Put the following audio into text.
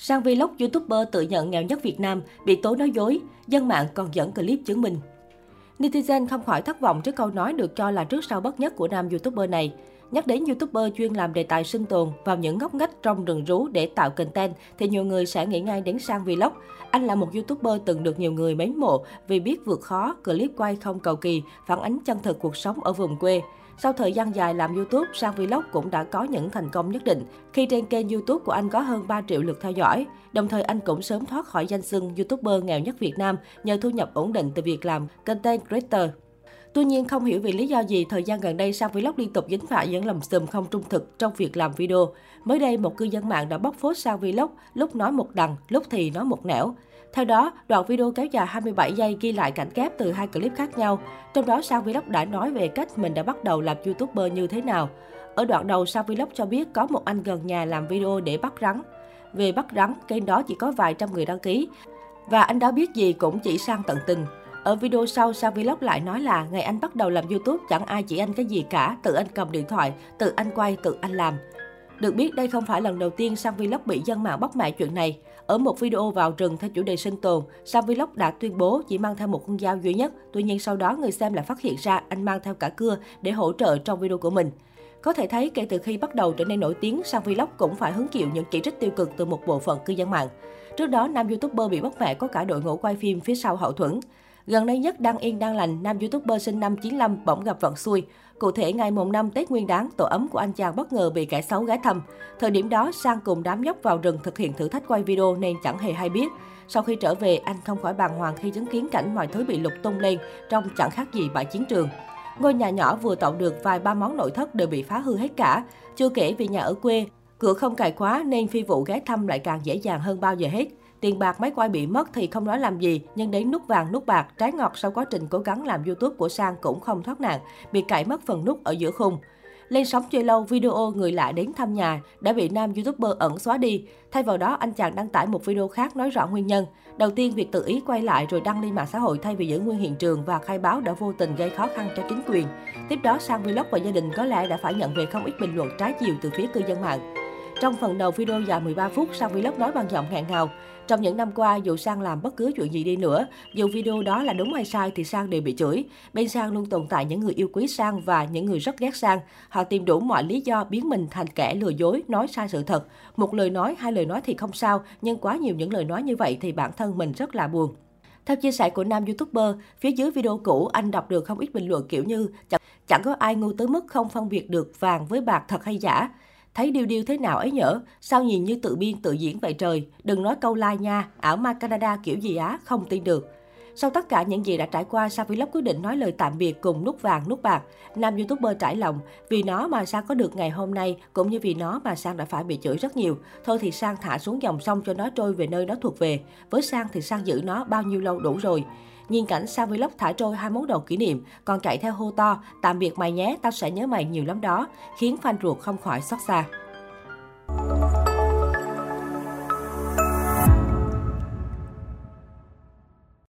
Sang Vlog YouTuber tự nhận nghèo nhất Việt Nam, bị tố nói dối, dân mạng còn dẫn clip chứng minh. Netizen không khỏi thất vọng trước câu nói được cho là trước sau bất nhất của nam YouTuber này. Nhắc đến YouTuber chuyên làm đề tài sinh tồn vào những ngóc ngách trong rừng rú để tạo content thì nhiều người sẽ nghĩ ngay đến Sang Vlog. Anh là một YouTuber từng được nhiều người mến mộ vì biết vượt khó, clip quay không cầu kỳ, phản ánh chân thực cuộc sống ở vùng quê. Sau thời gian dài làm YouTube, Sang Vlog cũng đã có những thành công nhất định khi trên kênh YouTube của anh có hơn 3 triệu lượt theo dõi. Đồng thời anh cũng sớm thoát khỏi danh xưng YouTuber nghèo nhất Việt Nam nhờ thu nhập ổn định từ việc làm content creator. Tuy nhiên, không hiểu vì lý do gì, thời gian gần đây Sang Vlog liên tục dính phải những lầm xùm không trung thực trong việc làm video. Mới đây, một cư dân mạng đã bóc phốt Sang Vlog, lúc nói một đằng, lúc thì nói một nẻo. Theo đó, đoạn video kéo dài 27 giây ghi lại cảnh ghép từ hai clip khác nhau. Trong đó, Sang Vlog đã nói về cách mình đã bắt đầu làm YouTuber như thế nào. Ở đoạn đầu, Sang Vlog cho biết có một anh gần nhà làm video để bắt rắn. Về bắt rắn, kênh đó chỉ có vài trăm người đăng ký. Và anh đó biết gì cũng chỉ sang tận tình. Ở video sau, Sa Vlog lại nói là ngày anh bắt đầu làm YouTube chẳng ai chỉ anh cái gì cả, tự anh cầm điện thoại, tự anh quay, tự anh làm. Được biết, đây không phải lần đầu tiên Sang Vlog bị dân mạng bóc mẹ chuyện này. Ở một video vào rừng theo chủ đề sinh tồn, Sang Vlog đã tuyên bố chỉ mang theo một con dao duy nhất. Tuy nhiên sau đó người xem lại phát hiện ra anh mang theo cả cưa để hỗ trợ trong video của mình. Có thể thấy kể từ khi bắt đầu trở nên nổi tiếng, Sang Vlog cũng phải hứng chịu những chỉ trích tiêu cực từ một bộ phận cư dân mạng. Trước đó, nam YouTuber bị bóc mẹ có cả đội ngũ quay phim phía sau hậu thuẫn. Gần đây nhất đang yên đang lành, nam YouTuber sinh năm 95 bỗng gặp vận xui. Cụ thể, ngày mùng 5 Tết Nguyên đán, tổ ấm của anh chàng bất ngờ bị kẻ xấu ghé thăm. Thời điểm đó, Sang cùng đám nhóc vào rừng thực hiện thử thách quay video nên chẳng hề hay biết. Sau khi trở về, anh không khỏi bàng hoàng khi chứng kiến cảnh mọi thứ bị lục tung lên trong chẳng khác gì bãi chiến trường. Ngôi nhà nhỏ vừa tạo được vài ba món nội thất đều bị phá hư hết cả. Chưa kể vì nhà ở quê, cửa không cài khóa nên phi vụ ghé thăm lại càng dễ dàng hơn bao giờ hết. Tiền bạc máy quay bị mất thì không nói làm gì, nhưng đến nút vàng nút bạc, trái ngọt sau quá trình cố gắng làm YouTube của Sang cũng không thoát nạn, bị cạy mất phần nút ở giữa khung. Lên sóng chưa lâu, video người lạ đến thăm nhà đã bị nam YouTuber ẩn xóa đi. Thay vào đó, anh chàng đăng tải một video khác nói rõ nguyên nhân. Đầu tiên, việc tự ý quay lại rồi đăng lên mạng xã hội thay vì giữ nguyên hiện trường và khai báo đã vô tình gây khó khăn cho chính quyền. Tiếp đó, Sang Vlog và gia đình có lẽ đã phải nhận về không ít bình luận trái chiều từ phía cư dân mạng. Trong phần đầu video dài 13 phút, Sang Vlog nói bằng giọng ngạn ngào. Trong những năm qua, dù Sang làm bất cứ chuyện gì đi nữa, dù video đó là đúng hay sai thì Sang đều bị chửi. Bên Sang luôn tồn tại những người yêu quý Sang và những người rất ghét Sang. Họ tìm đủ mọi lý do biến mình thành kẻ lừa dối, nói sai sự thật. Một lời nói, hai lời nói thì không sao, nhưng quá nhiều những lời nói như vậy thì bản thân mình rất là buồn. Theo chia sẻ của nam YouTuber, phía dưới video cũ anh đọc được không ít bình luận kiểu như chẳng, chẳng có ai ngu tới mức không phân biệt được vàng với bạc thật hay giả. Thấy điều điều thế nào ấy nhở? Sao nhìn như tự biên tự diễn vậy trời? Đừng nói câu like nha, ảo ma Canada kiểu gì á, không tin được. Sau tất cả những gì đã trải qua, Sa Vlog quyết định nói lời tạm biệt cùng nút vàng nút bạc. Nam YouTuber trải lòng, vì nó mà Sang có được ngày hôm nay, cũng như vì nó mà Sang đã phải bị chửi rất nhiều. Thôi thì Sang thả xuống dòng sông cho nó trôi về nơi nó thuộc về. Với Sang thì Sang giữ nó bao nhiêu lâu đủ rồi. Nhìn cảnh Sang Vlog thả trôi hai món đồ kỷ niệm, còn chạy theo hô to, tạm biệt mày nhé, tao sẽ nhớ mày nhiều lắm đó, khiến fan ruột không khỏi xót xa.